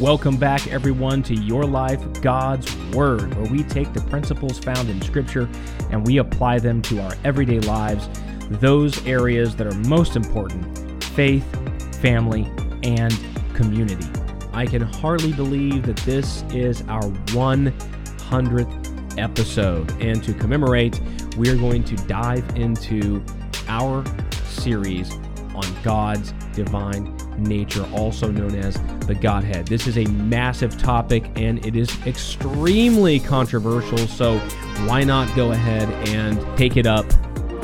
Welcome back, everyone, to Your Life, God's Word, where we take the principles found in Scripture and we apply them to our everyday lives, those areas that are most important faith, family, and community. I can hardly believe that this is our 100th episode. And to commemorate, we are going to dive into our series on God's divine nature, also known as the Godhead. This is a massive topic and it is extremely controversial, so why not go ahead and take it up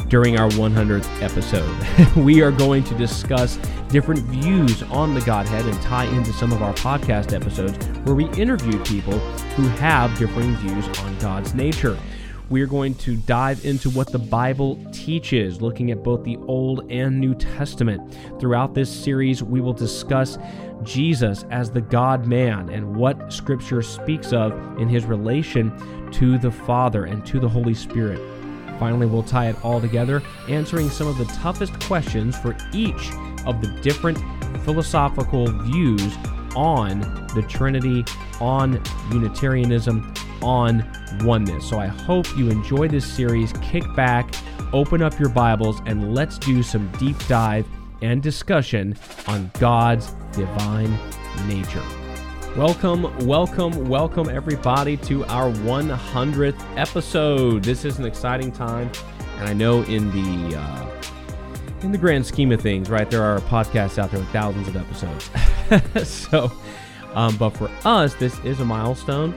during our 100th episode? we are going to discuss different views on the Godhead and tie into some of our podcast episodes where we interview people who have differing views on God's nature we are going to dive into what the Bible teaches, looking at both the Old and New Testament. Throughout this series, we will discuss Jesus as the God man and what Scripture speaks of in his relation to the Father and to the Holy Spirit. Finally, we'll tie it all together, answering some of the toughest questions for each of the different philosophical views on the Trinity, on Unitarianism, on oneness. So I hope you enjoy this series. Kick back, open up your Bibles, and let's do some deep dive and discussion on God's divine nature. Welcome, welcome, welcome, everybody, to our 100th episode. This is an exciting time, and I know in the uh, in the grand scheme of things, right, there are podcasts out there with thousands of episodes. so, um, but for us, this is a milestone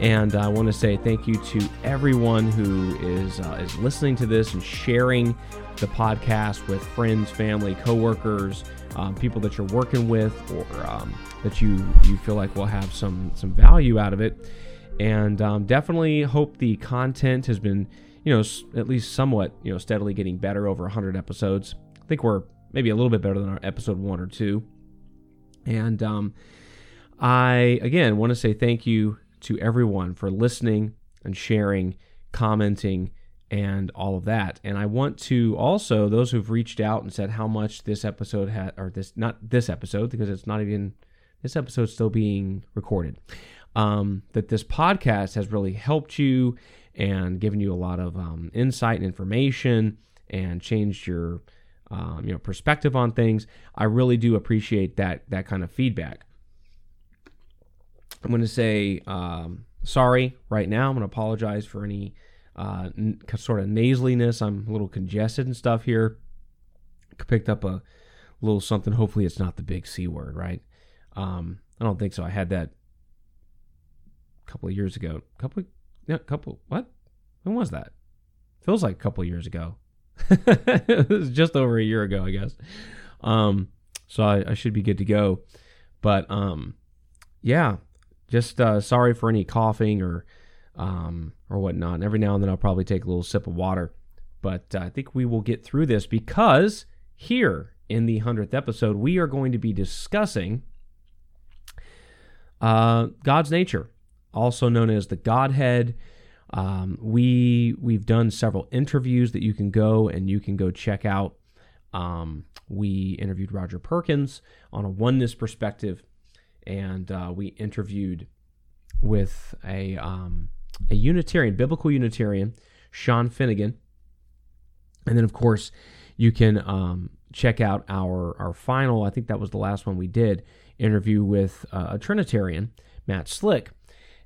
and I want to say thank you to everyone who is uh, is listening to this and sharing the podcast with friends, family, coworkers, um, people that you're working with, or um, that you you feel like will have some some value out of it. And um, definitely hope the content has been, you know, at least somewhat, you know, steadily getting better over 100 episodes. Think we're maybe a little bit better than our episode one or two. And um, I again want to say thank you to everyone for listening and sharing, commenting, and all of that. And I want to also those who've reached out and said how much this episode had, or this not this episode because it's not even this episode's still being recorded. Um, that this podcast has really helped you and given you a lot of um, insight and information and changed your um, you know perspective on things. I really do appreciate that that kind of feedback. I'm going to say um, sorry right now. I'm going to apologize for any uh, n- sort of nasaliness. I'm a little congested and stuff here. Picked up a little something. Hopefully, it's not the big C word, right? Um, I don't think so. I had that a couple of years ago. A couple, yeah, couple. What? When was that? Feels like a couple of years ago. it was just over a year ago, I guess. Um, so I, I should be good to go. But um, yeah, just uh, sorry for any coughing or um, or whatnot. And every now and then I'll probably take a little sip of water. But uh, I think we will get through this because here in the 100th episode, we are going to be discussing uh, God's nature, also known as the Godhead. Um, we we've done several interviews that you can go and you can go check out. Um, we interviewed Roger Perkins on a oneness perspective and uh, we interviewed with a um, a Unitarian, biblical Unitarian, Sean Finnegan, and then of course you can um, check out our our final. I think that was the last one we did interview with uh, a Trinitarian, Matt Slick,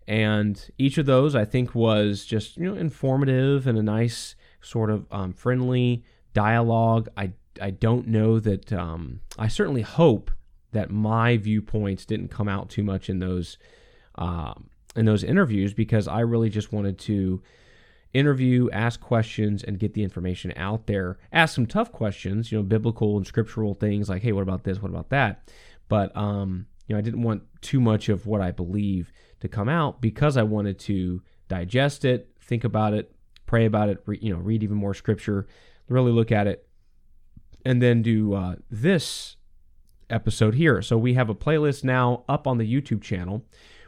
and each of those I think was just you know informative and a nice sort of um, friendly dialogue. I I don't know that um, I certainly hope that my viewpoints didn't come out too much in those um, in those interviews because I really just wanted to interview, ask questions, and get the information out there. Ask some tough questions, you know, biblical and scriptural things like, hey, what about this? What about that? But um, you know, I didn't want too much of what I believe to come out because I wanted to digest it, think about it, pray about it, re- you know, read even more scripture, really look at it, and then do uh, this episode here. So we have a playlist now up on the YouTube channel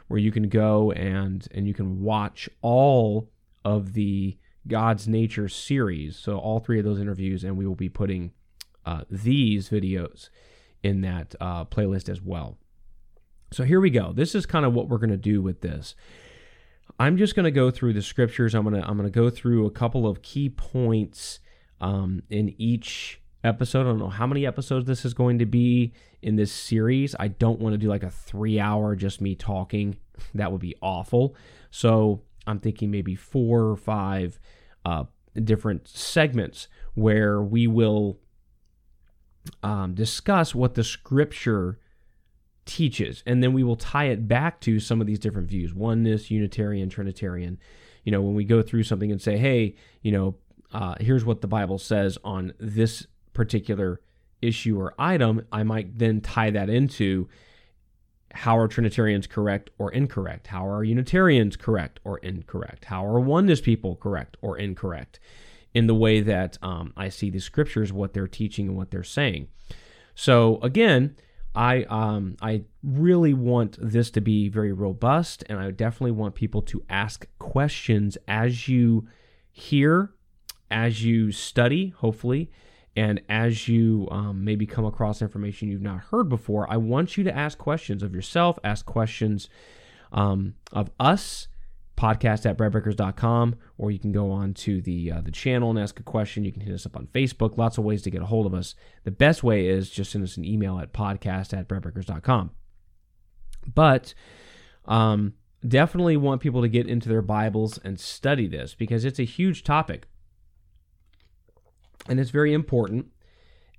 where you can go and and you can watch all of the God's Nature series. So all three of those interviews, and we will be putting uh, these videos in that uh, playlist as well. So here we go. This is kind of what we're going to do with this. I'm just going to go through the scriptures. I'm going to I'm going to go through a couple of key points um, in each episode. I don't know how many episodes this is going to be in this series. I don't want to do like a three hour just me talking. That would be awful. So I'm thinking maybe four or five uh, different segments where we will um, discuss what the scripture teaches, and then we will tie it back to some of these different views oneness, Unitarian, Trinitarian. You know, when we go through something and say, hey, you know, uh, here's what the Bible says on this particular issue or item, I might then tie that into how are Trinitarians correct or incorrect? How are Unitarians correct or incorrect? How are oneness people correct or incorrect? In the way that um, I see the scriptures, what they're teaching and what they're saying. So again, I um, I really want this to be very robust, and I definitely want people to ask questions as you hear, as you study, hopefully, and as you um, maybe come across information you've not heard before. I want you to ask questions of yourself, ask questions um, of us podcast at breadbreakers.com, or you can go on to the uh, the channel and ask a question. You can hit us up on Facebook. Lots of ways to get a hold of us. The best way is just send us an email at podcast at breadbreakers.com. But um, definitely want people to get into their Bibles and study this because it's a huge topic. And it's very important.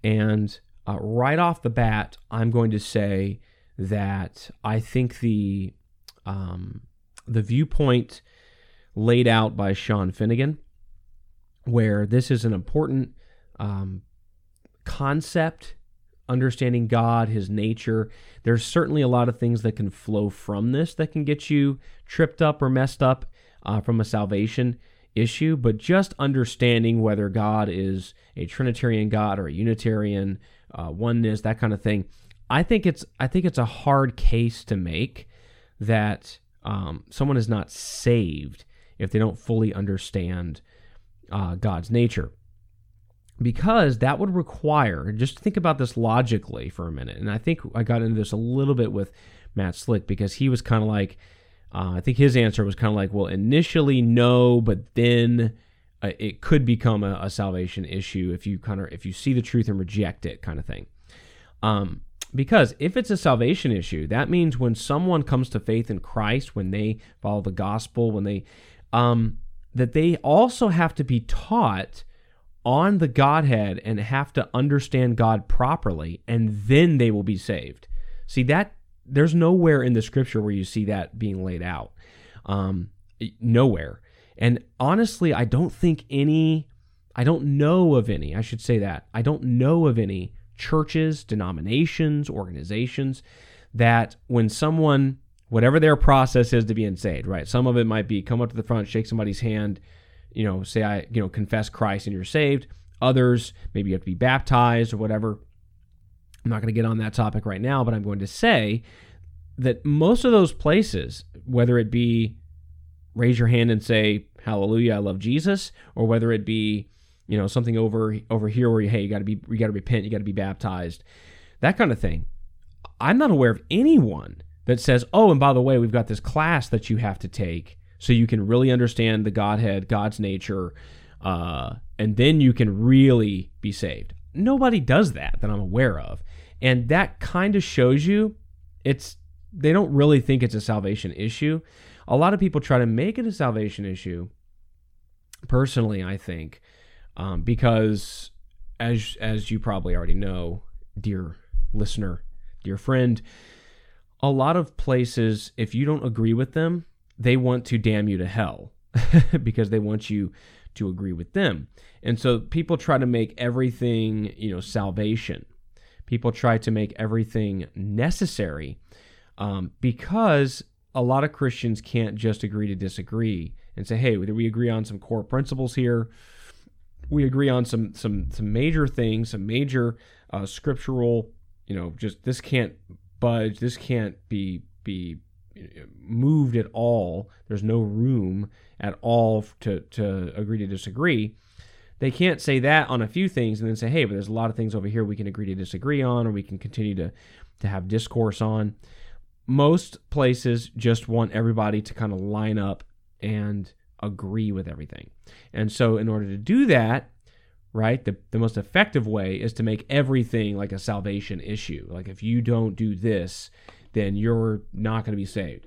And uh, right off the bat, I'm going to say that I think the um, the viewpoint laid out by Sean Finnegan, where this is an important um, concept, understanding God, His nature. There's certainly a lot of things that can flow from this that can get you tripped up or messed up uh, from a salvation issue, but just understanding whether God is a Trinitarian God or a Unitarian, uh, oneness, that kind of thing. I think it's I think it's a hard case to make that um, someone is not saved if they don't fully understand uh, God's nature. Because that would require, just think about this logically for a minute. And I think I got into this a little bit with Matt Slick because he was kind of like, uh, I think his answer was kind of like, well, initially no, but then uh, it could become a, a, salvation issue if you kind of if you see the truth and reject it, kind of thing. Um, because if it's a salvation issue, that means when someone comes to faith in Christ, when they follow the gospel, when they um, that they also have to be taught on the Godhead and have to understand God properly, and then they will be saved. See that there's nowhere in the scripture where you see that being laid out. Um, nowhere. And honestly, I don't think any, I don't know of any, I should say that. I don't know of any churches, denominations, organizations that when someone, whatever their process is to be saved, right? Some of it might be come up to the front, shake somebody's hand, you know, say I, you know, confess Christ and you're saved. Others, maybe you have to be baptized or whatever. I'm not going to get on that topic right now, but I'm going to say that most of those places, whether it be raise your hand and say hallelujah, I love Jesus, or whether it be you know something over over here where you, hey you got to be you got to repent you got to be baptized that kind of thing. I'm not aware of anyone that says oh and by the way we've got this class that you have to take so you can really understand the godhead god's nature uh, and then you can really be saved. Nobody does that that i'm aware of and that kind of shows you it's they don't really think it's a salvation issue. A lot of people try to make it a salvation issue. Personally i think um, because as as you probably already know, dear listener, dear friend, a lot of places, if you don't agree with them, they want to damn you to hell because they want you to agree with them. And so people try to make everything, you know, salvation. People try to make everything necessary um, because a lot of Christians can't just agree to disagree and say, hey, we agree on some core principles here we agree on some some some major things, some major uh, scriptural. You know, just this can't budge. This can't be be uh, moved at all. There's no room at all to to agree to disagree. They can't say that on a few things and then say, hey, but there's a lot of things over here we can agree to disagree on, or we can continue to to have discourse on. most places just want everybody to kind of line up and agree with everything. And so, in order to do that, right, the, the most effective way is to make everything like a salvation issue. Like, if you don't do this, then you're not going to be saved.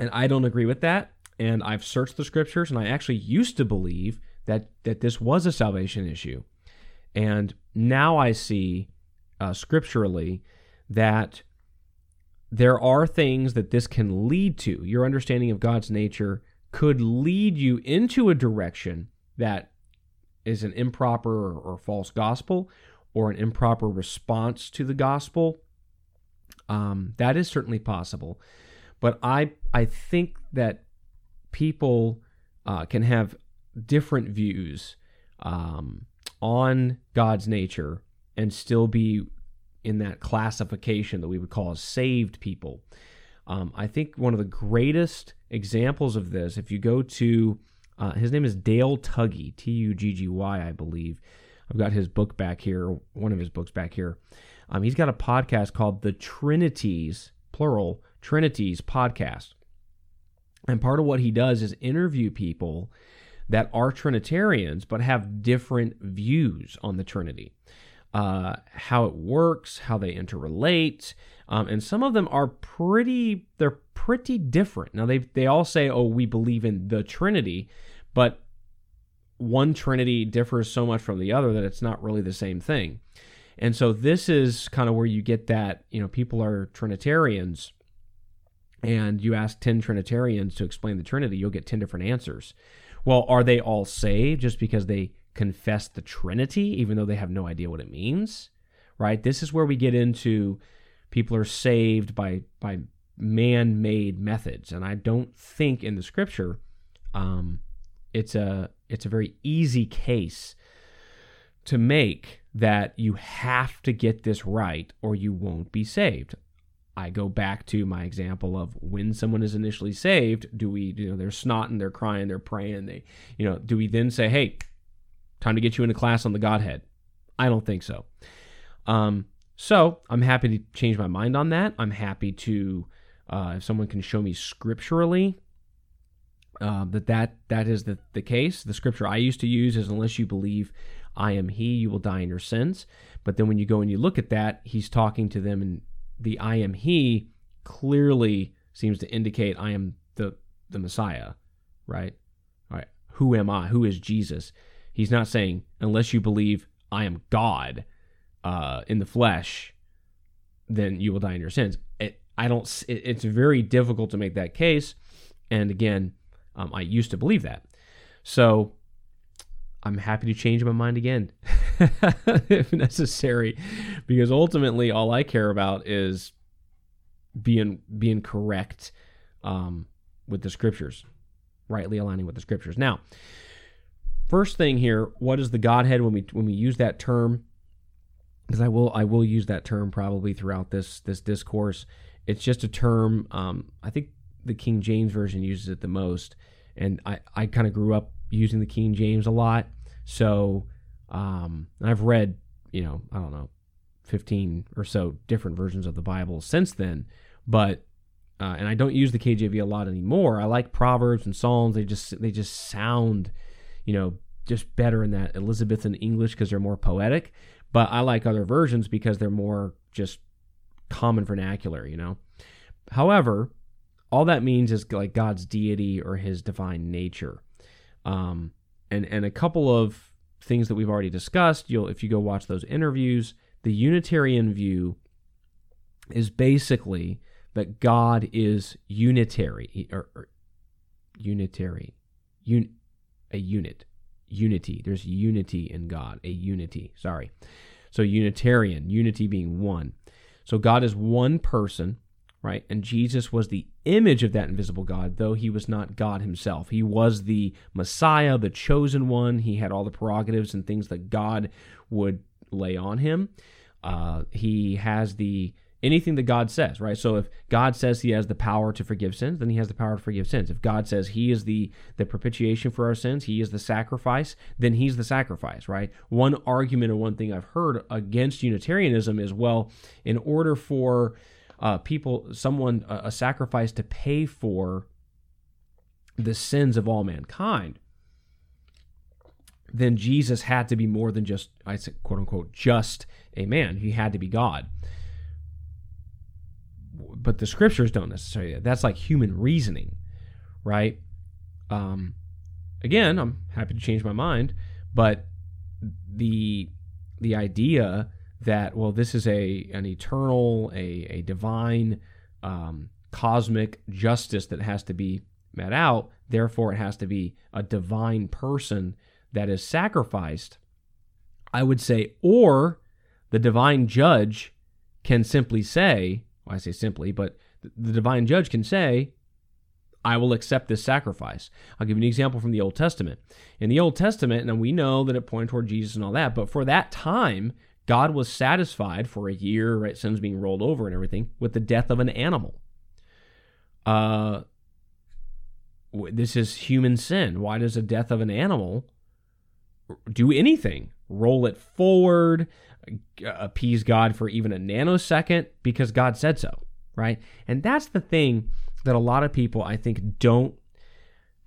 And I don't agree with that. And I've searched the scriptures, and I actually used to believe that that this was a salvation issue. And now I see uh, scripturally that there are things that this can lead to. Your understanding of God's nature could lead you into a direction that is an improper or, or false gospel or an improper response to the gospel. Um, that is certainly possible. But I, I think that people uh, can have different views um, on God's nature and still be in that classification that we would call as saved people. Um, I think one of the greatest examples of this, if you go to, uh, his name is Dale Tuggy, T U G G Y, I believe. I've got his book back here, one of his books back here. Um, he's got a podcast called The Trinities, plural, Trinities Podcast. And part of what he does is interview people that are Trinitarians but have different views on the Trinity uh, how it works, how they interrelate, um, and some of them are pretty. They're pretty different. Now they they all say, "Oh, we believe in the Trinity," but one Trinity differs so much from the other that it's not really the same thing. And so this is kind of where you get that. You know, people are Trinitarians, and you ask ten Trinitarians to explain the Trinity, you'll get ten different answers. Well, are they all saved just because they confess the Trinity, even though they have no idea what it means, right? This is where we get into people are saved by by man-made methods, and I don't think in the Scripture um, it's a it's a very easy case to make that you have to get this right or you won't be saved. I go back to my example of when someone is initially saved, do we, you know, they're snotting, they're crying, they're praying, they, you know, do we then say, hey, Time to get you into class on the Godhead. I don't think so. Um, so I'm happy to change my mind on that. I'm happy to, uh, if someone can show me scripturally uh, that that that is the, the case. The scripture I used to use is unless you believe I am He, you will die in your sins. But then when you go and you look at that, He's talking to them, and the I am He clearly seems to indicate I am the the Messiah, right? All right. Who am I? Who is Jesus? He's not saying, unless you believe I am God uh, in the flesh, then you will die in your sins. It, I don't. It, it's very difficult to make that case. And again, um, I used to believe that. So I'm happy to change my mind again if necessary, because ultimately all I care about is being being correct um, with the scriptures, rightly aligning with the scriptures. Now, First thing here, what is the Godhead when we when we use that term? Because I will I will use that term probably throughout this this discourse. It's just a term. Um, I think the King James version uses it the most, and I I kind of grew up using the King James a lot. So um, I've read you know I don't know 15 or so different versions of the Bible since then, but uh, and I don't use the KJV a lot anymore. I like Proverbs and Psalms. They just they just sound you know, just better in that Elizabethan English because they're more poetic. But I like other versions because they're more just common vernacular, you know. However, all that means is like God's deity or his divine nature. Um, and and a couple of things that we've already discussed, you'll if you go watch those interviews, the Unitarian view is basically that God is unitary or, or unitary. Un, a unit, unity. There's unity in God, a unity. Sorry. So Unitarian, unity being one. So God is one person, right? And Jesus was the image of that invisible God, though he was not God himself. He was the Messiah, the chosen one. He had all the prerogatives and things that God would lay on him. Uh, he has the anything that God says, right? So if God says he has the power to forgive sins, then he has the power to forgive sins. If God says he is the the propitiation for our sins, he is the sacrifice, then he's the sacrifice, right? One argument or one thing I've heard against Unitarianism is well, in order for uh, people, someone, uh, a sacrifice to pay for the sins of all mankind, then Jesus had to be more than just, I say, quote unquote, just a man. He had to be God. But the scriptures don't necessarily. That's like human reasoning, right? Um, again, I'm happy to change my mind, but the the idea that well, this is a an eternal, a a divine, um, cosmic justice that has to be met out. Therefore, it has to be a divine person that is sacrificed. I would say, or the divine judge can simply say, well, I say simply, but the divine judge can say, I will accept this sacrifice. I'll give you an example from the Old Testament. In the Old Testament, and we know that it pointed toward Jesus and all that, but for that time, God was satisfied for a year, right, sins being rolled over and everything, with the death of an animal. Uh, this is human sin. Why does the death of an animal do anything? Roll it forward, appease God for even a nanosecond because God said so, right? And that's the thing that a lot of people I think don't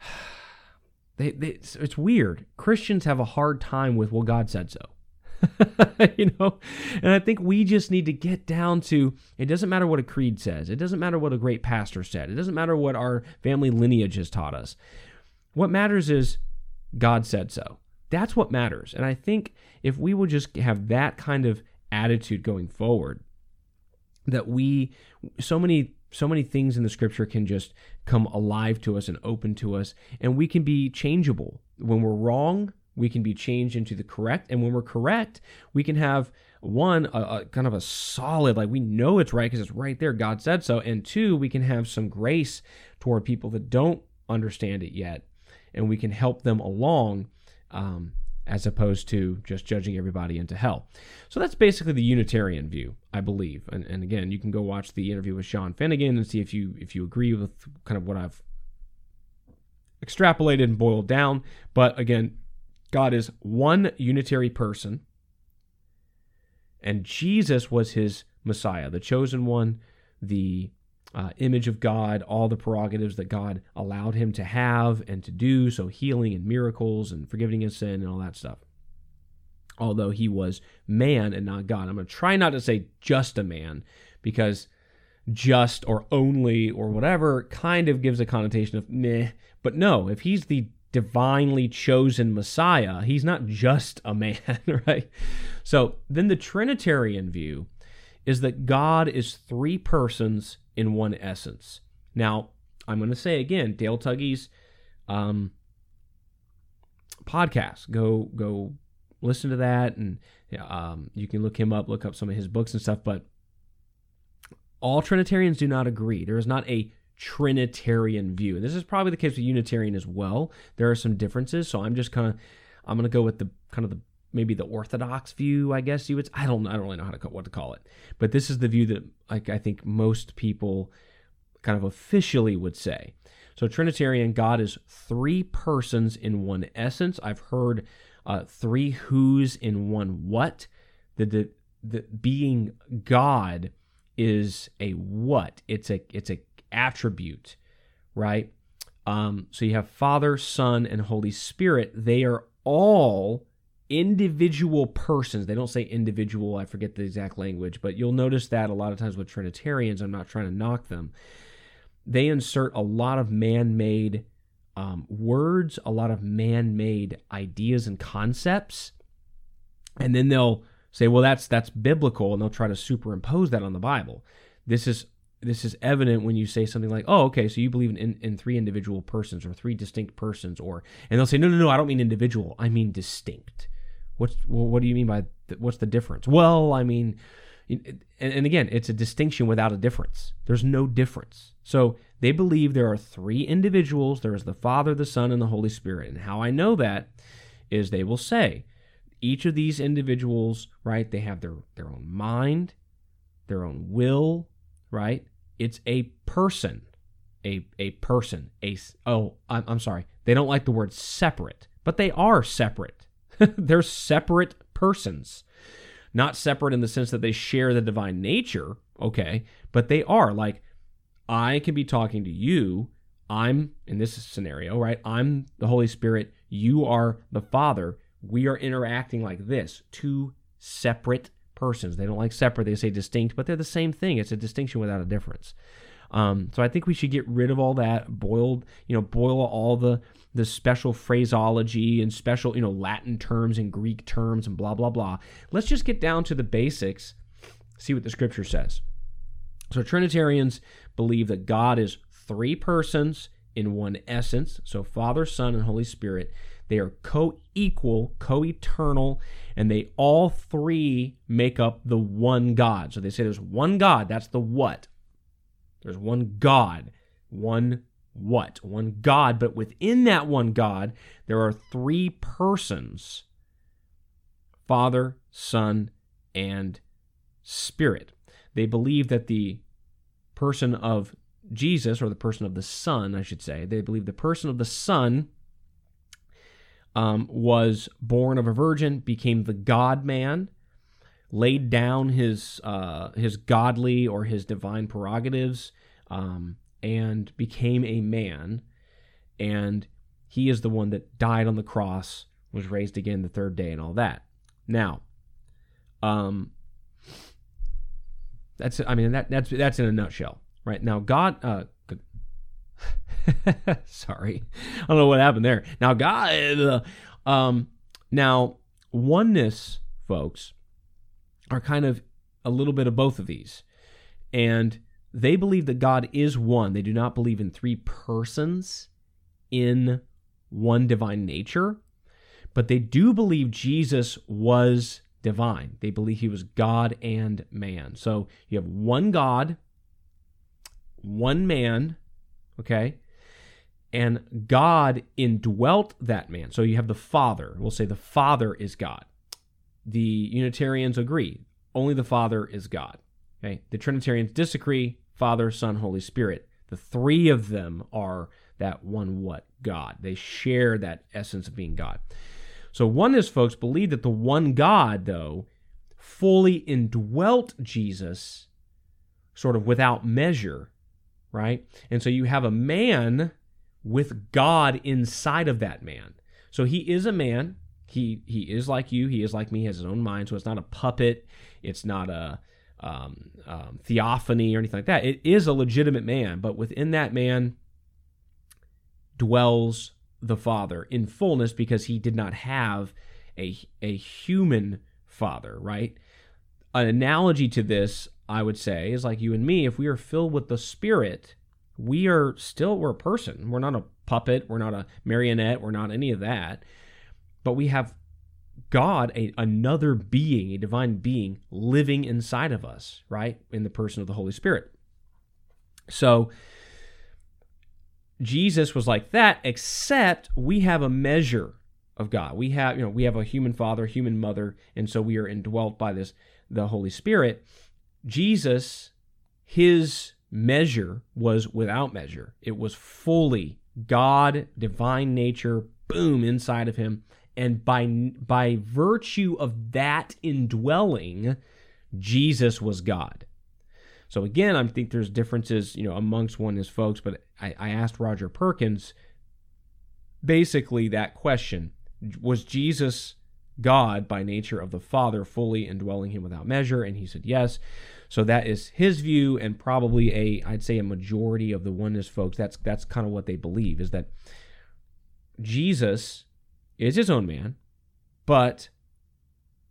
they, they it's, it's weird. Christians have a hard time with well God said so. you know, and I think we just need to get down to it doesn't matter what a creed says. It doesn't matter what a great pastor said. It doesn't matter what our family lineage has taught us. What matters is God said so. That's what matters. And I think if we would just have that kind of attitude going forward, that we so many so many things in the scripture can just come alive to us and open to us and we can be changeable when we're wrong we can be changed into the correct and when we're correct we can have one a, a kind of a solid like we know it's right because it's right there god said so and two we can have some grace toward people that don't understand it yet and we can help them along um, as opposed to just judging everybody into hell. So that's basically the Unitarian view, I believe. And, and again, you can go watch the interview with Sean Finnegan and see if you if you agree with kind of what I've extrapolated and boiled down. But again, God is one unitary person, and Jesus was his Messiah, the chosen one, the uh, image of God, all the prerogatives that God allowed him to have and to do, so healing and miracles and forgiving his sin and all that stuff. Although he was man and not God. I'm going to try not to say just a man because just or only or whatever kind of gives a connotation of meh. But no, if he's the divinely chosen Messiah, he's not just a man, right? So then the Trinitarian view is that God is three persons in one essence. Now, I'm going to say again, Dale Tuggy's um, podcast. Go go listen to that, and um, you can look him up, look up some of his books and stuff. But all Trinitarians do not agree. There is not a Trinitarian view. And this is probably the case with Unitarian as well. There are some differences, so I'm just kind of I'm going to go with the kind of the maybe the orthodox view, I guess you would. I don't. I don't really know how to what to call it, but this is the view that like I think most people kind of officially would say. So Trinitarian God is three persons in one essence. I've heard uh, three who's in one what. The, the the being God is a what. It's a it's a attribute, right? Um, so you have Father, Son, and Holy Spirit. They are all individual persons. They don't say individual, I forget the exact language, but you'll notice that a lot of times with Trinitarians, I'm not trying to knock them, they insert a lot of man made um, words, a lot of man made ideas and concepts, and then they'll say, well, that's that's biblical, and they'll try to superimpose that on the Bible. This is this is evident when you say something like, "Oh, okay, so you believe in, in, in, three individual persons or three distinct persons," or and they'll say, "No, no, no, I don't mean individual. I mean distinct." What's well, what do you mean by th- what's the difference? Well, I mean, and, and again, it's a distinction without a difference. There's no difference. So they believe there are three individuals. There is the Father, the Son, and the Holy Spirit. And how I know that is they will say each of these individuals, right? They have their their own mind, their own will, right? It's a person, a a person. A oh, I'm, I'm sorry. They don't like the word separate, but they are separate. They're separate persons. Not separate in the sense that they share the divine nature Okay. But they are like, I can be talking to you. I'm in this scenario, right? I'm the Holy Spirit. You are the Father. We are interacting like this two separate persons. They don't like separate, they say distinct, but they're the same thing. It's a distinction without a difference. Um, so I think we should get rid of all that, boiled, you know, boil all the the special phraseology and special, you know, Latin terms and Greek terms and blah blah blah. Let's just get down to the basics, see what the scripture says. So Trinitarians believe that God is three persons in one essence, so Father, Son, and Holy Spirit. They are co equal, co eternal, and they all three make up the one God. So they say there's one God, that's the what. There's one God, one what? One God, but within that one God, there are three persons Father, Son, and Spirit. They believe that the person of Jesus, or the person of the Son, I should say, they believe the person of the Son um, was born of a virgin, became the God man, laid down his uh, his godly or his divine prerogatives, um, and became a man. And he is the one that died on the cross, was raised again the third day, and all that. Now, um, that's I mean that that's that's in a nutshell, right? Now, God, uh, Sorry, I don't know what happened there. Now, God, uh, um, now oneness, folks, are kind of a little bit of both of these, and they believe that God is one. They do not believe in three persons in one divine nature, but they do believe Jesus was divine. They believe he was God and man. So you have one God, one man, okay? And God indwelt that man. So you have the Father. We'll say the Father is God. The Unitarians agree. Only the Father is God. Okay. The Trinitarians disagree. Father, Son, Holy Spirit. The three of them are that one what? God. They share that essence of being God. So oneness folks believe that the one God, though, fully indwelt Jesus sort of without measure right? And so you have a man with God inside of that man. So he is a man. He he is like you. He is like me. He has his own mind. So it's not a puppet. It's not a um, um, theophany or anything like that. It is a legitimate man, but within that man dwells the Father in fullness because he did not have a a human father. Right. An analogy to this I would say, is like you and me. If we are filled with the Spirit, we are still we're a person. We're not a puppet. We're not a marionette. We're not any of that. But we have God, a, another being, a divine being, living inside of us, right? In the person of the Holy Spirit. So Jesus was like that, except we have a measure of God. We have, you know, we have a human father, human mother, and so we are indwelt by this the Holy Spirit. Jesus, his measure was without measure. It was fully God, divine nature, boom, inside of him. And by, by virtue of that indwelling, Jesus was God. So again, I think there's differences, you know, amongst oneness folks, but I, I asked Roger Perkins basically that question. Was Jesus God by nature of the Father, fully indwelling him without measure? And he said yes. So that is his view, and probably a I'd say a majority of the oneness folks. That's that's kind of what they believe is that Jesus is his own man, but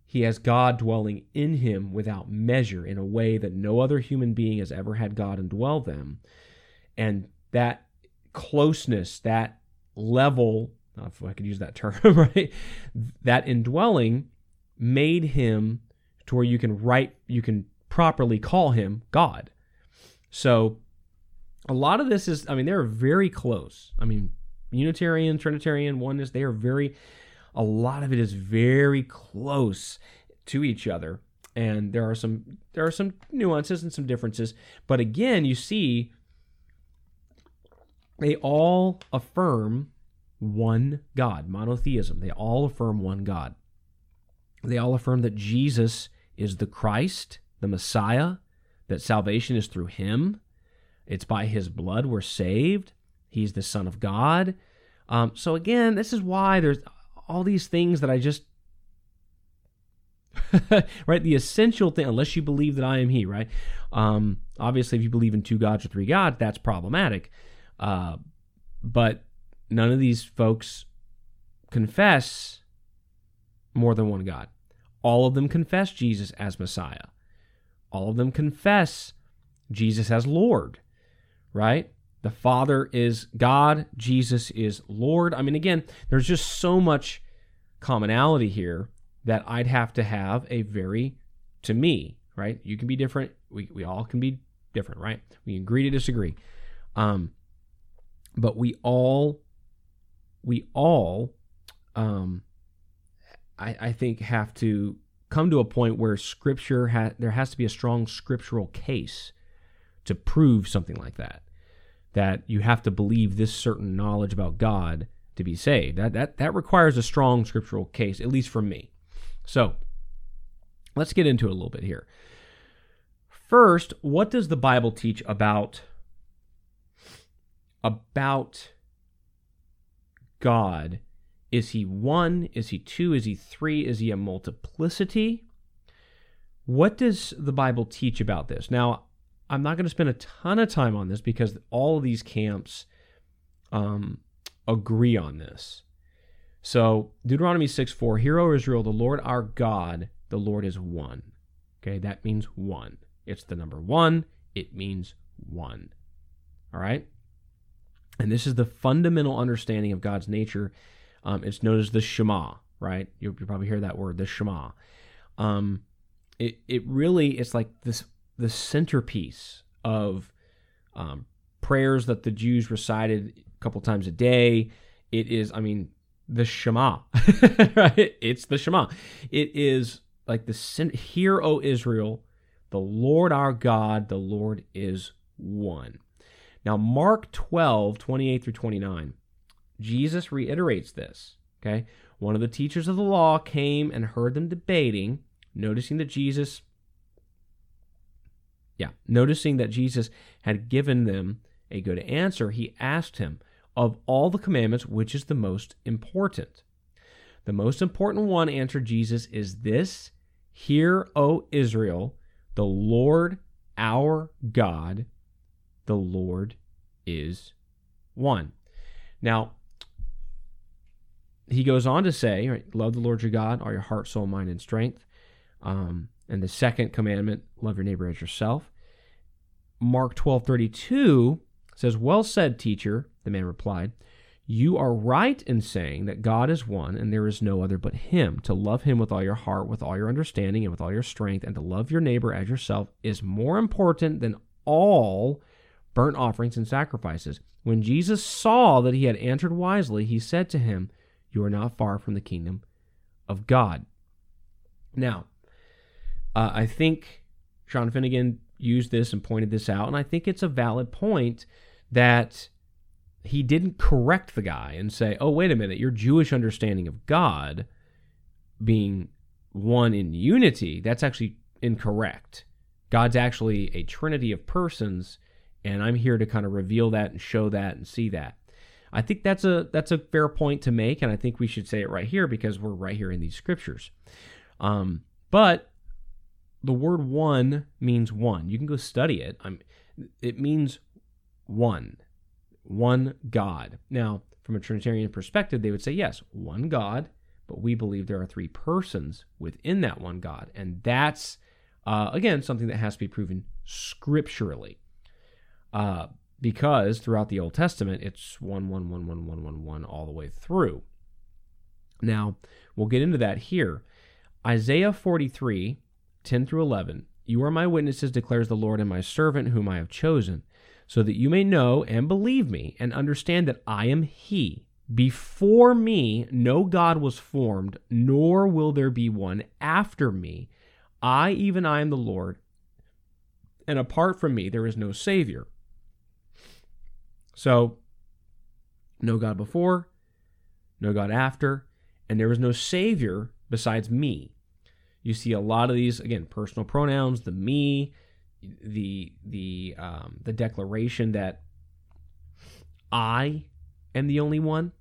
he has God dwelling in him without measure in a way that no other human being has ever had God indwell them. And that closeness, that level if I could use that term, right? That indwelling made him to where you can write, you can properly call him God. So a lot of this is, I mean, they're very close. I mean, Unitarian, Trinitarian, oneness, they are very, a lot of it is very close to each other. And there are some there are some nuances and some differences. But again, you see they all affirm one God, monotheism. They all affirm one God. They all affirm that Jesus is the Christ, the Messiah, that salvation is through him. It's by his blood we're saved. He's the Son of God. Um, so again, this is why there's all these things that I just right? The essential thing unless you believe that i am he right? Um obviously if you believe in two gods or three gods that's problematic. Uh but none of these folks confess more than one god. All of them confess jesus as messiah. All of them confess jesus as lord right the father is god jesus is lord i mean again there's just so much commonality here that I'd have to have a very, to me, right? You can be different. We, we all can be different, right? We agree to disagree. Um, but we all, we all, um, I, I think have to come to a point where scripture ha- there has to be a strong scriptural case to prove something like that. That you have to believe this certain knowledge about God to be saved. That that that requires a strong scriptural case, at least for me. So let's get into it a little bit here. First, what does the Bible teach about about God? Is he one? Is he two? Is he three? Is he a multiplicity? What does the Bible teach about this? Now, I'm not going to spend a ton of time on this because all of these camps um, agree on this. So Deuteronomy 6 4, Hear, O Israel, the Lord our God, the Lord is one. Okay, that means one. It's the number one, it means one. All right? And this is the fundamental understanding of God's nature. Um, it's known as the Shema, right? You'll, probably hear that word, the Shema. Um, it, it really, it's like this the centerpiece of um, prayers that the Jews recited a couple times a day. It is, I mean, the Shema, right? It's the Shema. It is like the sin. Hear, O Israel, the Lord our God, the Lord is one. Now, Mark 12, 28 through 29, Jesus reiterates this. Okay. One of the teachers of the law came and heard them debating, noticing that Jesus, yeah, noticing that Jesus had given them a good answer, he asked him, of all the commandments, which is the most important? The most important one, answered Jesus, is this Hear, O Israel, the Lord our God, the Lord is one. Now, he goes on to say, right, Love the Lord your God, all your heart, soul, mind, and strength. Um, and the second commandment, love your neighbor as yourself. Mark 12:32 says, Well said, teacher. The man replied, You are right in saying that God is one and there is no other but Him. To love Him with all your heart, with all your understanding, and with all your strength, and to love your neighbor as yourself is more important than all burnt offerings and sacrifices. When Jesus saw that he had answered wisely, he said to him, You are not far from the kingdom of God. Now, uh, I think Sean Finnegan used this and pointed this out, and I think it's a valid point that he didn't correct the guy and say, "Oh, wait a minute, your Jewish understanding of God being one in unity, that's actually incorrect. God's actually a trinity of persons, and I'm here to kind of reveal that and show that and see that." I think that's a that's a fair point to make, and I think we should say it right here because we're right here in these scriptures. Um, but the word "one" means one. You can go study it. I'm, it means one one God. Now, from a Trinitarian perspective, they would say, yes, one God, but we believe there are three persons within that one God. And that's, uh, again, something that has to be proven scripturally. Uh, because throughout the Old Testament, it's one, one, one, one, one, one, one all the way through. Now, we'll get into that here. Isaiah 43, 10 through 11. You are my witnesses, declares the Lord, and my servant whom I have chosen so that you may know and believe me and understand that I am He. Before me, no God was formed, nor will there be one after me. I, even I, am the Lord, and apart from me, there is no Savior. So, no God before, no God after, and there is no Savior besides me. You see a lot of these, again, personal pronouns, the me, the the um, the declaration that I am the only one.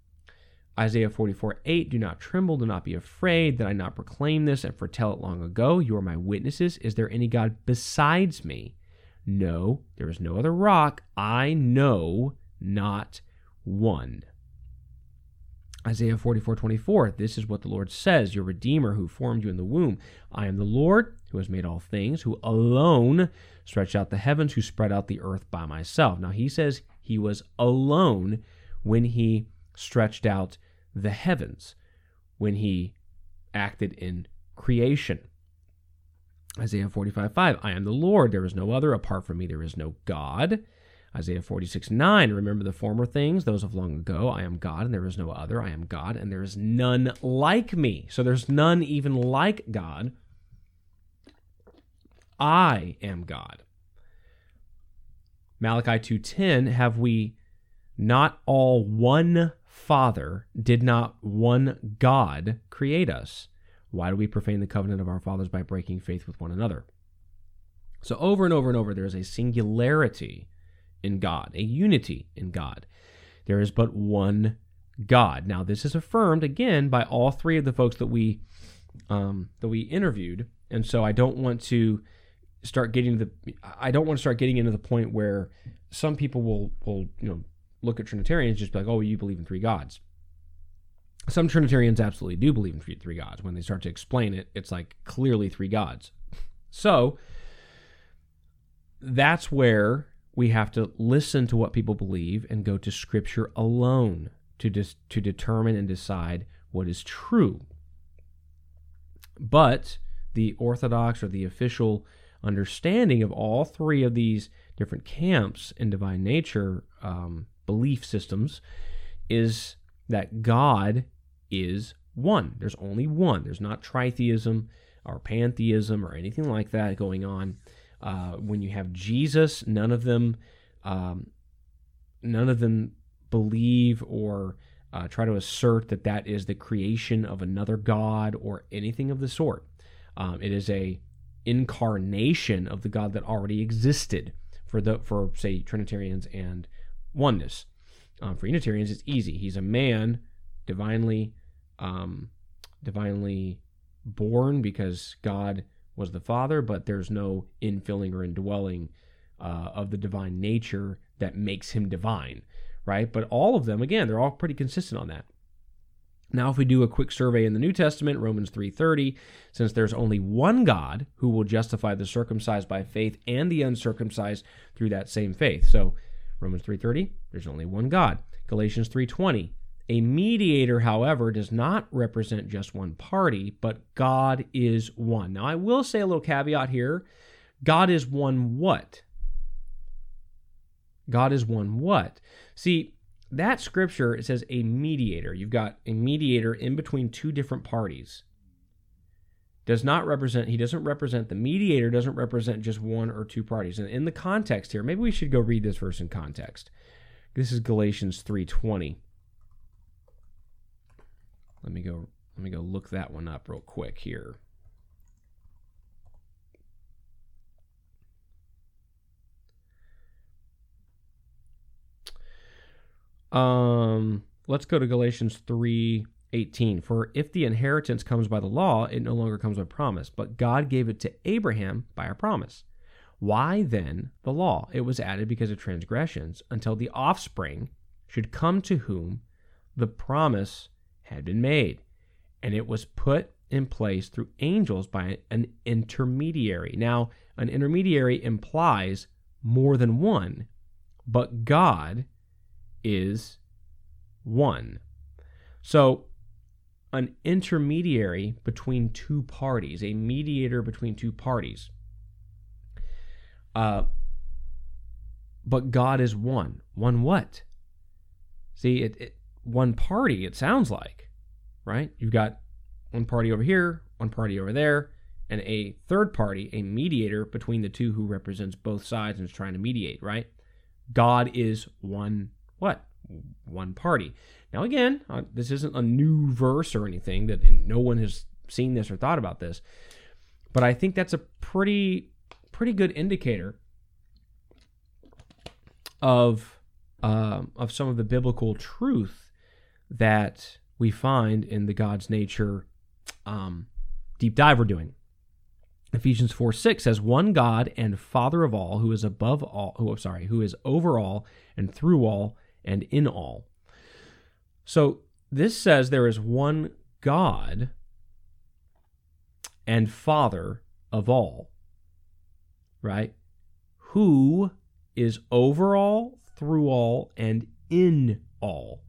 Isaiah 44 8, do not tremble, do not be afraid, that I not proclaim this and foretell it long ago. You are my witnesses. Is there any God besides me? No, there is no other rock. I know not one. Isaiah 44 24, this is what the Lord says, your Redeemer who formed you in the womb. I am the Lord who has made all things, who alone stretched out the heavens, who spread out the earth by myself. Now he says he was alone when he stretched out the heavens, when he acted in creation. Isaiah 45 5, I am the Lord, there is no other. Apart from me, there is no God. Isaiah 46 9, remember the former things, those of long ago. I am God, and there is no other. I am God, and there is none like me. So there's none even like God. I am God. Malachi 2:10 have we not all one father did not one God create us why do we profane the covenant of our fathers by breaking faith with one another so over and over and over there is a singularity in God a unity in God there is but one God now this is affirmed again by all three of the folks that we um, that we interviewed and so I don't want to start getting the I don't want to start getting into the point where some people will will you know look at Trinitarians just be like, oh, you believe in three gods. Some Trinitarians absolutely do believe in three gods. When they start to explain it, it's like clearly three gods. So that's where we have to listen to what people believe and go to Scripture alone to dis- to determine and decide what is true. But the orthodox or the official understanding of all three of these different camps in divine nature um, belief systems is that God is one. There's only one. There's not tritheism or pantheism or anything like that going on. Uh, when you have Jesus, none of them, um, none of them believe or uh, try to assert that that is the creation of another God or anything of the sort. Um, it is a incarnation of the God that already existed for the for say Trinitarians and oneness. Um, for Unitarians, it's easy. He's a man, divinely, um, divinely born because God was the Father, but there's no infilling or indwelling uh, of the divine nature that makes him divine, right? But all of them, again, they're all pretty consistent on that. Now, if we do a quick survey in the New Testament, Romans 3:30, since there's only one God who will justify the circumcised by faith and the uncircumcised through that same faith. So, Romans 3:30, there's only one God. Galatians 3:20, a mediator, however, does not represent just one party, but God is one. Now, I will say a little caveat here. God is one what? God is one what? See, that scripture it says a mediator you've got a mediator in between two different parties does not represent he doesn't represent the mediator doesn't represent just one or two parties and in the context here maybe we should go read this verse in context this is galatians 3.20 let me go let me go look that one up real quick here Um, let's go to Galatians 3 18. For if the inheritance comes by the law, it no longer comes by promise, but God gave it to Abraham by a promise. Why then the law? It was added because of transgressions, until the offspring should come to whom the promise had been made. And it was put in place through angels by an intermediary. Now, an intermediary implies more than one, but God is one. So, an intermediary between two parties, a mediator between two parties. Uh, but God is one. One what? See, it, it one party. It sounds like, right? You've got one party over here, one party over there, and a third party, a mediator between the two who represents both sides and is trying to mediate, right? God is one what? One party. Now, again, uh, this isn't a new verse or anything that no one has seen this or thought about this, but I think that's a pretty pretty good indicator of um, of some of the biblical truth that we find in the God's nature um, deep dive we're doing. Ephesians 4 6 says, One God and Father of all, who is above all, who, sorry, who is over all and through all and in all. So this says there is one God and Father of all, right? Who is over all, through all, and in all.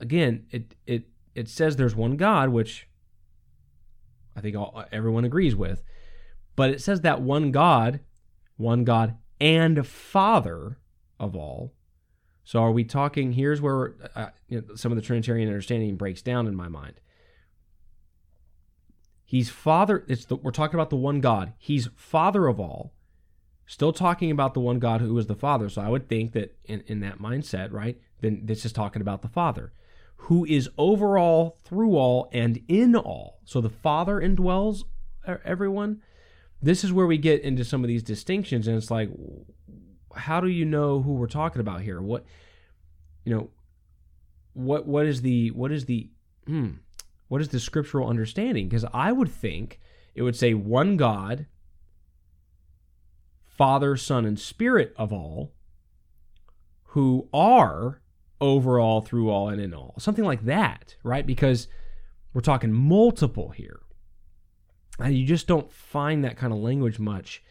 Again, it it it says there's one God, which I think all, everyone agrees with, but it says that one God, one God and Father of all. So are we talking? Here's where uh, you know, some of the Trinitarian understanding breaks down in my mind. He's Father. It's the, we're talking about the one God. He's Father of all. Still talking about the one God who is the Father. So I would think that in, in that mindset, right? Then this is talking about the Father, who is over all, through all, and in all. So the Father indwells everyone. This is where we get into some of these distinctions, and it's like, how do you know who we're talking about here? What, you know, what what is the what is the hmm, what is the scriptural understanding? Because I would think it would say one God, Father, Son, and Spirit of all, who are over all, through all, and in all. Something like that, right? Because we're talking multiple here. And you just don't find that kind of language much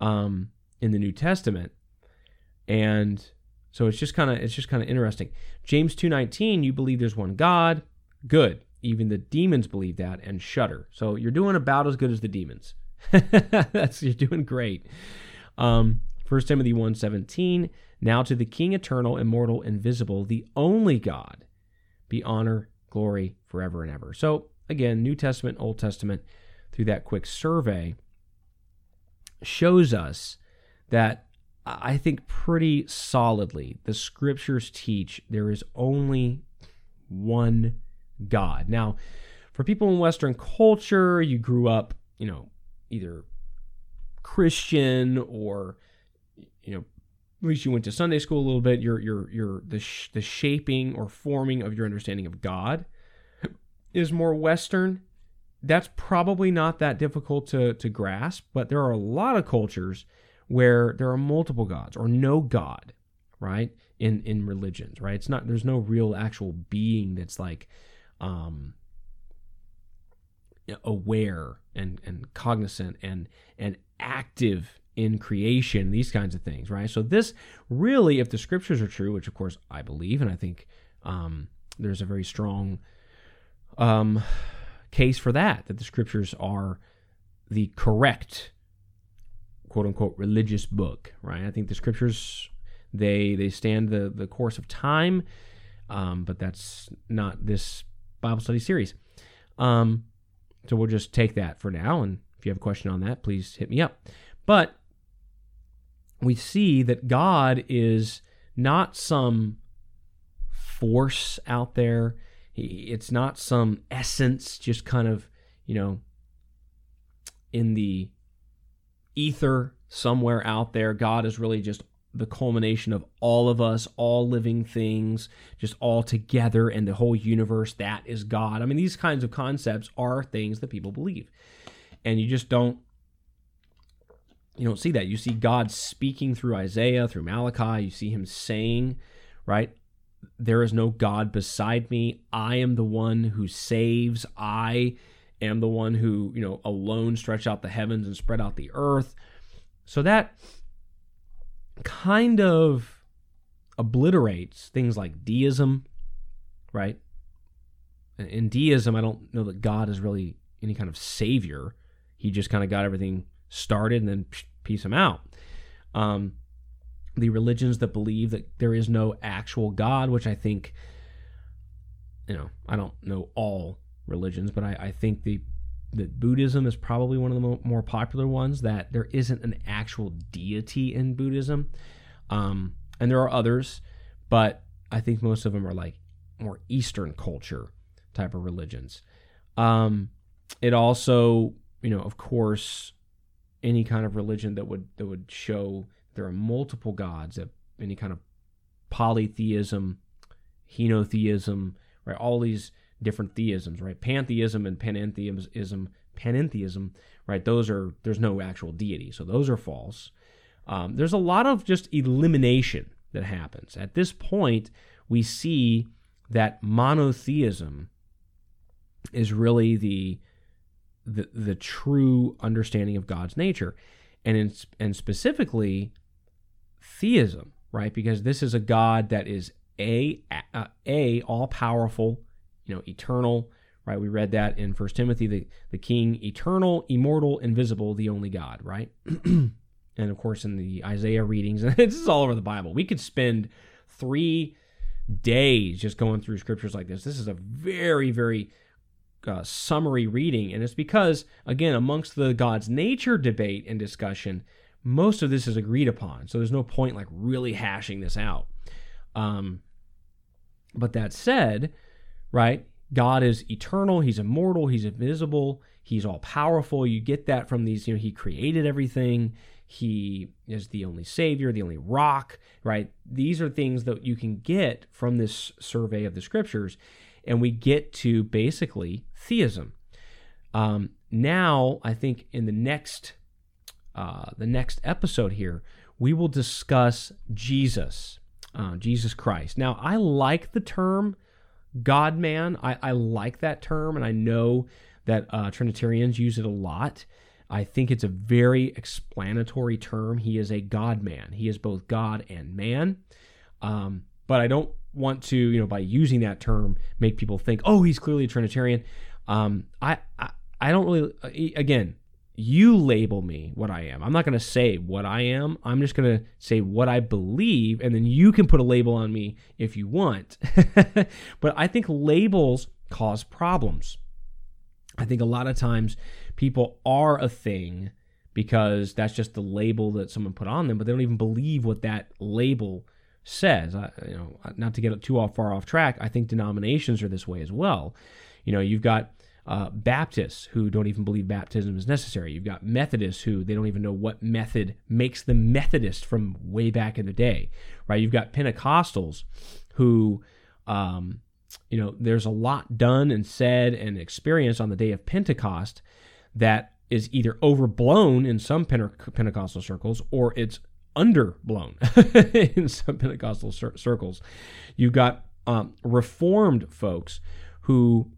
um, in the New Testament. And so it's just kind of it's just kind of interesting. James 2:19, you believe there's one God. Good. Even the demons believe that and shudder. So you're doing about as good as the demons. That's you're doing great. Um, 1 Timothy 1:17, now to the King eternal, immortal, invisible, the only God, be honor, glory forever and ever. So again, New Testament, Old Testament, through that quick survey, shows us that I think pretty solidly the scriptures teach there is only one God. Now, for people in Western culture, you grew up, you know, either Christian or, you know, at least you went to Sunday school a little bit. Your your your the sh- the shaping or forming of your understanding of God is more Western. That's probably not that difficult to to grasp, but there are a lot of cultures where there are multiple gods or no God, right? In in religions, right? It's not there's no real actual being that's like um, aware and and cognizant and and active in creation, these kinds of things, right? So this really, if the scriptures are true, which of course I believe, and I think um, there's a very strong um, case for that, that the scriptures are the correct quote unquote religious book, right? I think the scriptures they they stand the the course of time, um, but that's not this Bible study series. Um, so we'll just take that for now. And if you have a question on that, please hit me up. But we see that God is not some force out there. It's not some essence just kind of, you know, in the ether somewhere out there. God is really just the culmination of all of us, all living things, just all together, and the whole universe. That is God. I mean, these kinds of concepts are things that people believe, and you just don't. You don't see that. You see God speaking through Isaiah, through Malachi. You see Him saying, right? There is no God beside me. I am the one who saves. I am the one who, you know, alone stretched out the heavens and spread out the earth. So that kind of obliterates things like deism, right? In deism, I don't know that God is really any kind of savior. He just kind of got everything started and then piece them out. Um, the religions that believe that there is no actual God, which I think, you know, I don't know all religions, but I, I think the that Buddhism is probably one of the more popular ones. That there isn't an actual deity in Buddhism, um, and there are others, but I think most of them are like more Eastern culture type of religions. Um, it also, you know, of course, any kind of religion that would that would show there are multiple gods, that any kind of polytheism, henotheism, right? All these different theisms, right? Pantheism and panentheism, panentheism, right? Those are there's no actual deity, so those are false. Um, there's a lot of just elimination that happens at this point. We see that monotheism is really the the, the true understanding of God's nature, and in, and specifically theism, right? Because this is a God that is a a, uh, a all powerful, you know, eternal, right? We read that in First Timothy, the the King, eternal, immortal, invisible, the only God, right? and of course, in the Isaiah readings, and this is all over the Bible. We could spend three days just going through scriptures like this. This is a very, very uh, summary reading, and it's because, again, amongst the God's nature debate and discussion, most of this is agreed upon. So there's no point like really hashing this out. Um, but that said, right, God is eternal, He's immortal, He's invisible, He's all powerful. You get that from these, you know, He created everything. He is the only Savior, the only rock, right? These are things that you can get from this survey of the scriptures and we get to basically theism. Um, now, I think in the next uh, the next episode here, we will discuss Jesus, uh, Jesus Christ. Now, I like the term God man. I, I like that term, and I know that uh, Trinitarians use it a lot. I think it's a very explanatory term. He is a God man. He is both God and man. Um, but I don't want to, you know, by using that term, make people think, oh, he's clearly a Trinitarian. Um, I, I, I don't really. Uh, again, you label me what I am. I'm not going to say what I am. I'm just going to say what I believe, and then you can put a label on me if you want. but I think labels cause problems. I think a lot of times people are a thing because that's just the label that someone put on them, but they don't even believe what that label says. I, you know, not to get too off, far off track, I think denominations are this way as well. You know, you've got uh, Baptists who don't even believe baptism is necessary. You've got Methodists who they don't even know what method makes them Methodist from way back in the day, right? You've got Pentecostals who, um, you know, there's a lot done and said and experienced on the day of Pentecost that is either overblown in some Pentecostal circles or it's underblown in some Pentecostal cir- circles. You've got um, Reformed folks who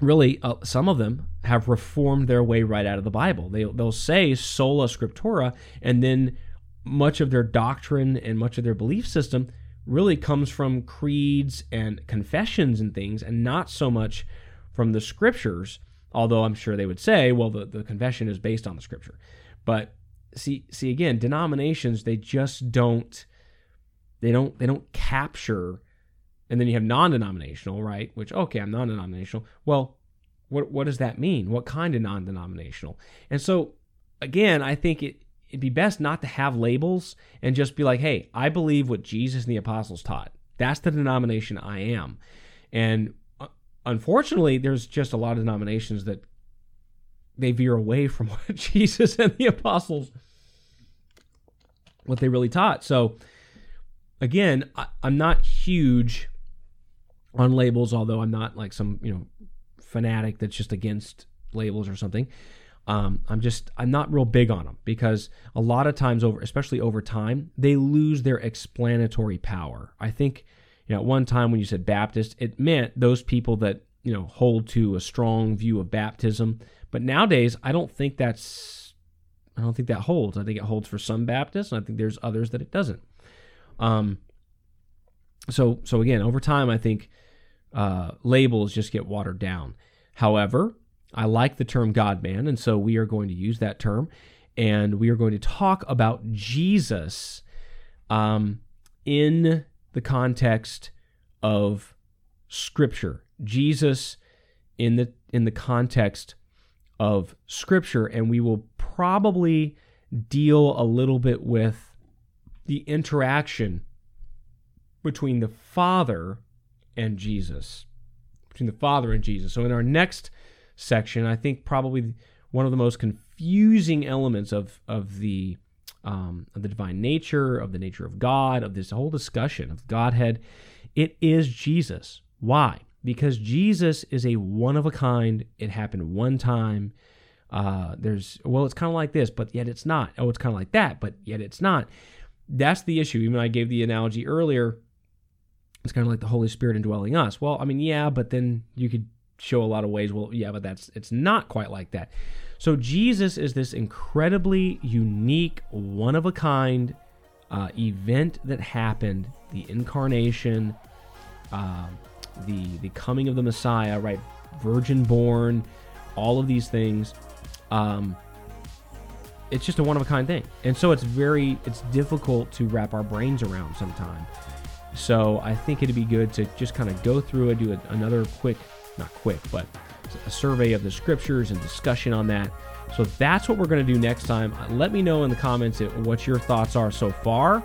really uh, some of them have reformed their way right out of the Bible. They they'll say sola scriptura, and then much of their doctrine and much of their belief system really comes from creeds and confessions and things, and not so much from the scriptures. Although I'm sure they would say, well, the, the confession is based on the scripture. But see see again denominations they just don't they don't they don't capture and then you have non-denominational right which okay i'm non-denominational. Well what what does that mean? What kind of non-denominational? And so again i think it it'd be best not to have labels and just be like hey i believe what jesus and the apostles taught. That's the denomination i am. And uh, unfortunately there's just a lot of denominations that they veer away from what jesus and the apostles what they really taught. So again, I, am not huge on labels, although I'm not like some you know fanatic that's just against labels or something. Um, I'm just I'm not real big on them because a lot of times over, especially over time, they lose their explanatory power. I think you know at one time when you said Baptist, it meant those people that you know hold to a strong view of baptism. But nowadays, I don't think that's I don't think that holds. I think it holds for some Baptists, and I think there's others that it doesn't. Um, so so again, over time, I think uh, labels just get watered down. However, I like the term God man, and so we are going to use that term, and we are going to talk about Jesus um, in the context of Scripture. Jesus in the in the context of Scripture, and we will probably deal a little bit with the interaction between the Father and Jesus. Between the Father and Jesus. So, in our next section, I think probably one of the most confusing elements of of the um, of the divine nature, of the nature of God, of this whole discussion of Godhead. It is Jesus. Why? Because Jesus is a one of a kind. It happened one time. Uh, there's well, it's kind of like this, but yet it's not. Oh, it's kind of like that, but yet it's not. That's the issue. Even I gave the analogy earlier. It's kind of like the Holy Spirit indwelling us. Well, I mean, yeah, but then you could show a lot of ways. Well, yeah, but that's it's not quite like that. So Jesus is this incredibly unique, one of a kind uh, event that happened. The incarnation, uh, the the coming of the Messiah, right? Virgin born, all of these things. Um, it's just a one of a kind thing, and so it's very it's difficult to wrap our brains around sometimes. So I think it'd be good to just kind of go through and do a, another quick, not quick, but a survey of the scriptures and discussion on that. So that's what we're going to do next time. Let me know in the comments what your thoughts are so far.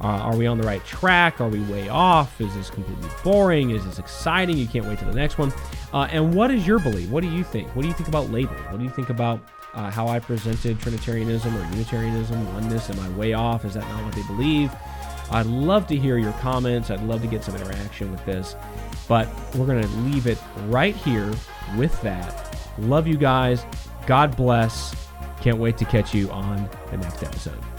Uh, are we on the right track? Are we way off? Is this completely boring? Is this exciting? You can't wait to the next one. Uh, and what is your belief? What do you think? What do you think about labeling? What do you think about uh, how I presented Trinitarianism or Unitarianism, oneness? Am I way off? Is that not what they believe? I'd love to hear your comments. I'd love to get some interaction with this. But we're going to leave it right here with that. Love you guys. God bless. Can't wait to catch you on the next episode.